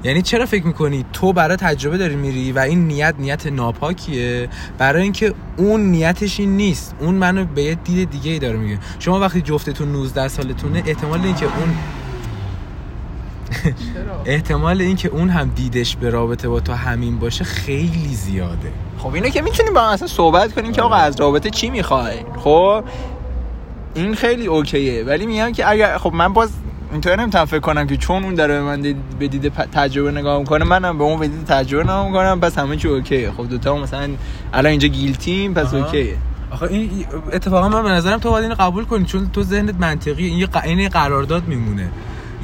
یعنی چرا فکر می‌کنی تو برای تجربه داری میری و این نیت نیت ناپاکیه؟ برای اینکه اون نیتش این نیست. اون منو به یه دید دیگه ای داره میگه. شما وقتی جفتتون 19 سالتونه احتمال اینکه اون احتمال اینکه اون هم دیدش به رابطه با تو همین باشه خیلی زیاده. خب اینو که می‌تونیم با هم اصلا صحبت کنیم که آقا از رابطه چی می‌خوای؟ خب این خیلی اوکیه. ولی میگم که اگر خب من باز اینطور نمی‌تونم فکر کنم که چون اون داره به من دید- به دید تجربه نگاه می‌کنه منم به اون به دید تجربه نگاه می‌کنم پس همه چی اوکیه. خب دوتا مثلا الان اینجا گیلتیم پس آها. اوکیه. آخه این اتفاقا من به نظرم تو باید اینو قبول کنی چون تو ذهنت منطقی این یه ق- این یه قرارداد میمونه.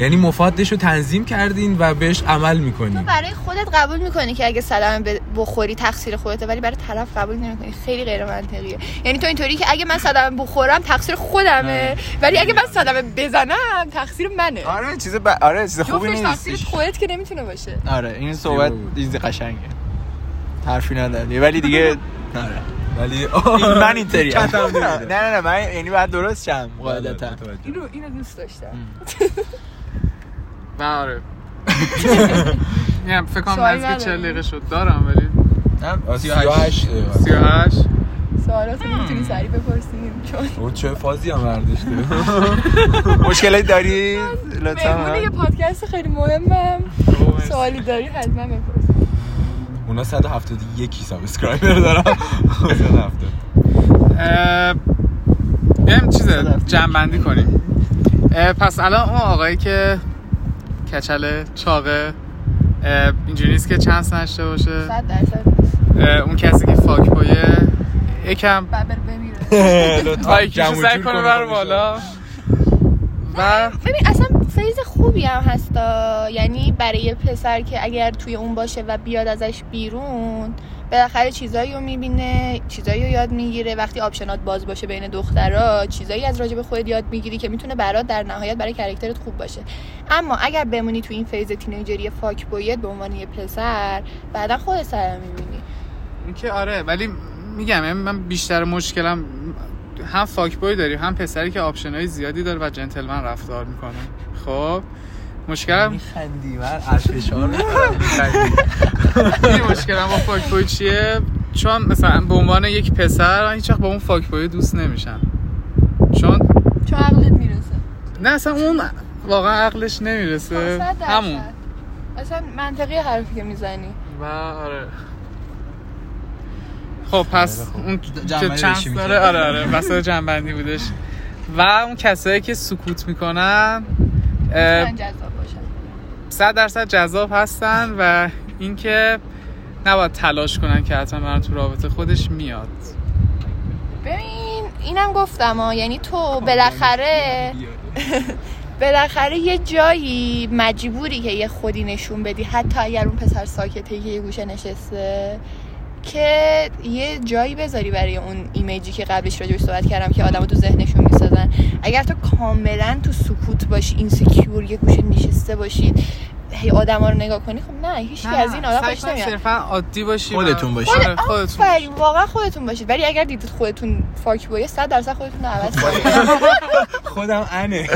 یعنی مفادش رو تنظیم کردین و بهش عمل تو می‌کنین برای خودت قبول می‌کنی که اگه ب- بخوری تقصیر خودته ولی برای طرف قبول نمی‌کنی. خیلی غیر منطقیه یعنی تو اینطوری که اگه من صدمه بخورم تقصیر خودمه. ولی اگه من صدمه بزنم تقصیر منه. آره چیز ب... آره چیز خوبی جفتش تقصیر نیست خودت که نمی‌تونه باشه. آره این صحبت. چیز قشنگه. حرفی نداره ولی دیگه آره. ولی این من اینطوری نه. نه نه من یعنی باید درست شم قاعدتا. اینو اینو دوست داشتم. و آره میگم فکر کنم نزدیک 40 نداری؟ دقیقه شد. دارم ولی نه 38 38 سوالات رو می‌تونی سریع بپرسیم. چون اون چه فازی هم برداشته. مشکلی داری؟ مهمون یه لطفا پادکست خیلی مهمم سوالی داری حتما بپرس اونا 171 سابسکرایبر دارم 170 اه، بیایم چیز جنبندی کنیم. پس الان اون آقایی که کچله چاقه اینجوری نیست که چند نشته باشه. 100 درصد. اون کسی که فاک بایه یکم. ببر بمیره. لطفا سعی کنه کن بر. بالا. و ببین اصلا فیز خوبی هم هستا. یعنی برای پسر که اگر توی اون باشه و بیاد ازش بیرون بالاخره چیزایی رو می‌بینه چیزایی رو یاد می‌گیره. وقتی آپشنات باز باشه بین دخترها چیزایی از راجب خودت یاد می‌گیری که می‌تونه برات در نهایت برای کرکترت خوب باشه. اما اگر بمونی تو این phase teenager ی fuckboy یت به عنوان یه پسر بعدا خودت سر می‌بینی. اینکه آره ولی میگم یعنی من بیشتر مشکلم هم fuckboy داریم هم پسری که option های زیادی داره و جنتلمن رفتار می‌کنه. خب؟ مشکلم؟ میخندی من از فشار این مشکلم با fuckboy چیه؟ چون مثلا به عنوان یک پسر من هیچ وقت با اون fuckboy دوست نمیشم. چون؟ چون عقلت می‌رسه. نه اصلا اون واقعا عقلش نمی‌رسه. همون. اصلا منطقی حرفی که می‌زنی. و آره. خب پس اون چند داره آره آره وسط جنبندی بودش. و اون کسایی که سکوت می‌کنن من جذاب باشم صد درصد جذاب هستن و اینکه نباید تلاش کنن که حتما برن تو رابطه خودش میاد. ببین اینم گفتم ها یعنی تو بالاخره بالاخره یه جایی مجبوری که یه خودی نشون بدی حتی اگر اون پسر ساکته که یه گوشه نشسته که یه جایی بذاری برای اون image ی که قبلش راجبش صحبت کردم که آدمو تو ذهنشون می‌سازن. اگر تو کاملا تو سکوت باشی insecure یه گوشه نشسته باشی هی آدما رو نگاه کنی خب نه هیچ کی از این آدم خوش نمیاد. صرفا عادی باشی خودتون باشید. خود آره، خودتون آفرین واقعا خودتون باشید. ولی اگر دیدید خودتون فاک بویه 100 درصد خودتون رو عوض کنید. خودم انه.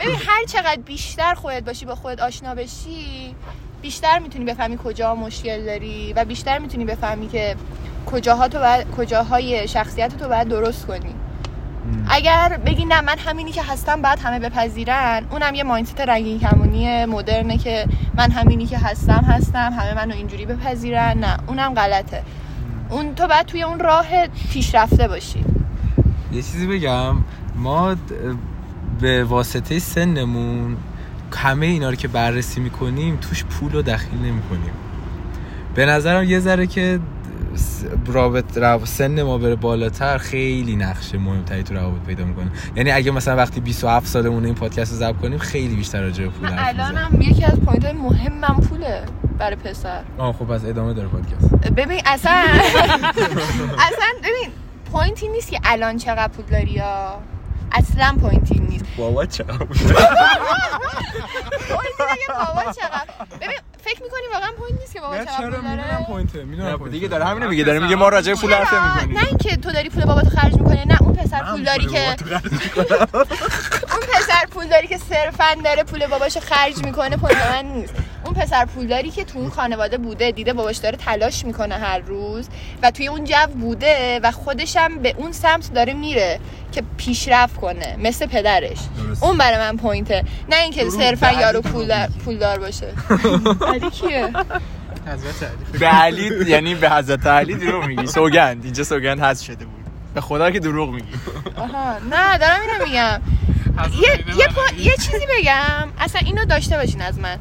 ببین هر چقدر بیشتر خودت باشی با خودت آشنا بشی بیشتر می‌تونی بفهمی کجا مشکل داری و بیشتر می‌تونی بفهمی که کجاها تو باید کجاهای شخصیت تو باید درست کنی. اگر بگی نه من همینی که هستم بعد همه بپذیرن. اونم یه مایندست رنگین کمونی مدرنه که من همینی که هستم هستم. همه منو اینجوری بپذیرن. نه اونم غلطه. اون تو باید توی اون راه پیشرفته باشی. یه چیزی بگم. ما به واسطه سنمون همه اینا رو که بررسی می‌کنیم توش پول رو دخیل نمی‌کنیم. به نظرم یه ذره که رابط رو- سن ما بره بالاتر خیلی نقشه مهمتری تو روابط پیدا می‌کنه. یعنی اگه مثلا وقتی 27 سالمون این پادکست رو ضبط کنیم خیلی بیشتر راجع به پول من. الانم یکی از point مهمم پوله برای پسر. آه خب پس ادامه داره پادکست. ببین اصلا اصلا ببین pointی نیست که الان چقدر پول داری یا اصلا pointی نیست. بابا چرا دیگه بابا چقدر. ببین فکر می‌کنی واقعا point نیست که بابا چقدر پول داره؟ point ه می‌دونم دیگه داره همینو میگه داره میگه ما راجع پول حرف چرا؟ نمی‌کنیم نه اینکه تو داری پول باباتو خرج می‌کنی نه اون پسر پول داری که پسر پول داری که صرفا داره پول باباشو خرج می‌کنه پول من نیست. اون پسر پول داری که تو اون خانواده بوده دیده باباش داره تلاش می‌کنه هر روز و توی اون جو بوده و خودشم به اون سمت داره میره که پیشرفت کنه مثل پدرش. درست. اون برای من پوینته. نه اینکه صرفا یارو پول پولدار باشه. علی کیه؟ به علی یعنی به حضرت علی دروغ میگی. سوگند. اینجا سوگند هست شده بود. به خدا که دروغ میگی. آها. نه دارم اینو میگم. یه, یه. یه چیزی بگم اصلا اینو داشته باشین از من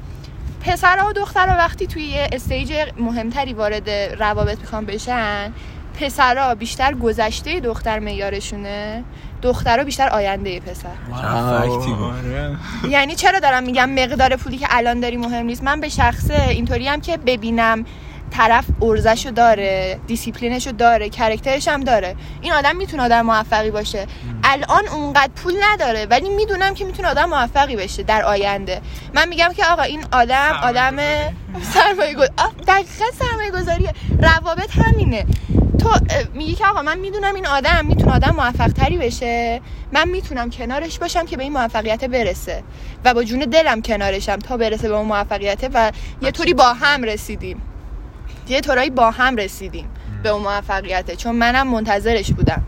پسرها و دخترها وقتی توی یه استیج مهمتری وارد روابط می‌خوان بشن پسرها بیشتر گذشته دختر میارشونه دخترها بیشتر آینده پسر. آره. یعنی چرا دارم میگم مقدار پولی که الان داری مهم نیست من به شخصه اینطوری هم که ببینم طرف ارزشو داره دیسیپلینشو داره character ش هم داره. این آدم می‌تونه آدم موفقی باشه. الان اونقدر پول نداره ولی می‌دونم که می‌تونه آدم موفقی بشه در آینده. من میگم که آقا این آدم آدم سرمایه گذاری دقیقا سرمایه گذاریه روابط همینه. تو میگی که آقا من می‌دونم این آدم می‌تونه آدم موفق تری بشه. من می‌تونم کنارش باشم که به این موفقیت برسه. و با جون دلم کنارشم تا برسه به اون موفقیت و یه طوری با هم رسیدیم. یه طورایی با هم رسیدیم به اون موفقیته. چون منم منتظرش بودم.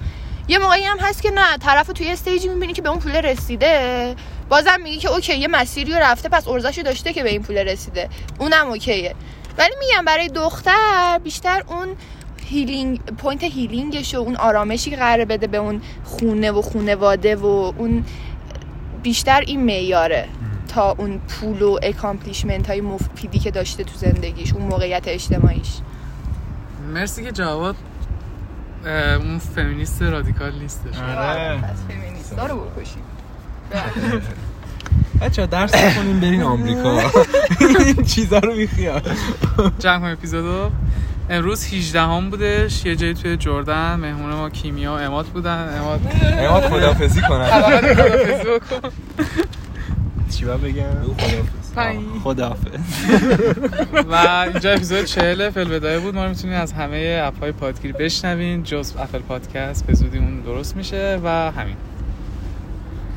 یه موقعی هم هست که نه طرف رو توی stage ی می‌بینی که به اون پول رسیده. بازم میگی که اوکی یه مسیری رفته پس ارزشو داشته که به این پول رسیده. اونم اوکیه. ولی میگم برای دختر بیشتر اون healing point healing ش و اون آرامشی که قراره بده به اون خونه و خونواده و اون بیشتر این معیاره. تا اون پول و accomplishment های مفیدی که داشته تو زندگیش اون موقعیت اجتماعیش. مرسی که جواد اه، اون فمینیست رادیکال نیستش. آره. پس رو بکشید بچه درس بخونیم برین آمریکا. این چیزا رو بیخیال جمع کنیم اپیزودو امروز 18 هم بودش. یه جایی توی جردن. مهمون ما کیمیا و اماد بودن. اماد اماد خدافظی کنن. خدافظی بکن چی باید بگم. خداحافظ. و اینجا اپیزود 40 فلبدایه بود. ما رو می‌تونید از همه اپ های پادگیر بشنوین جز اپل پادکست به زودی اون درست میشه و همین.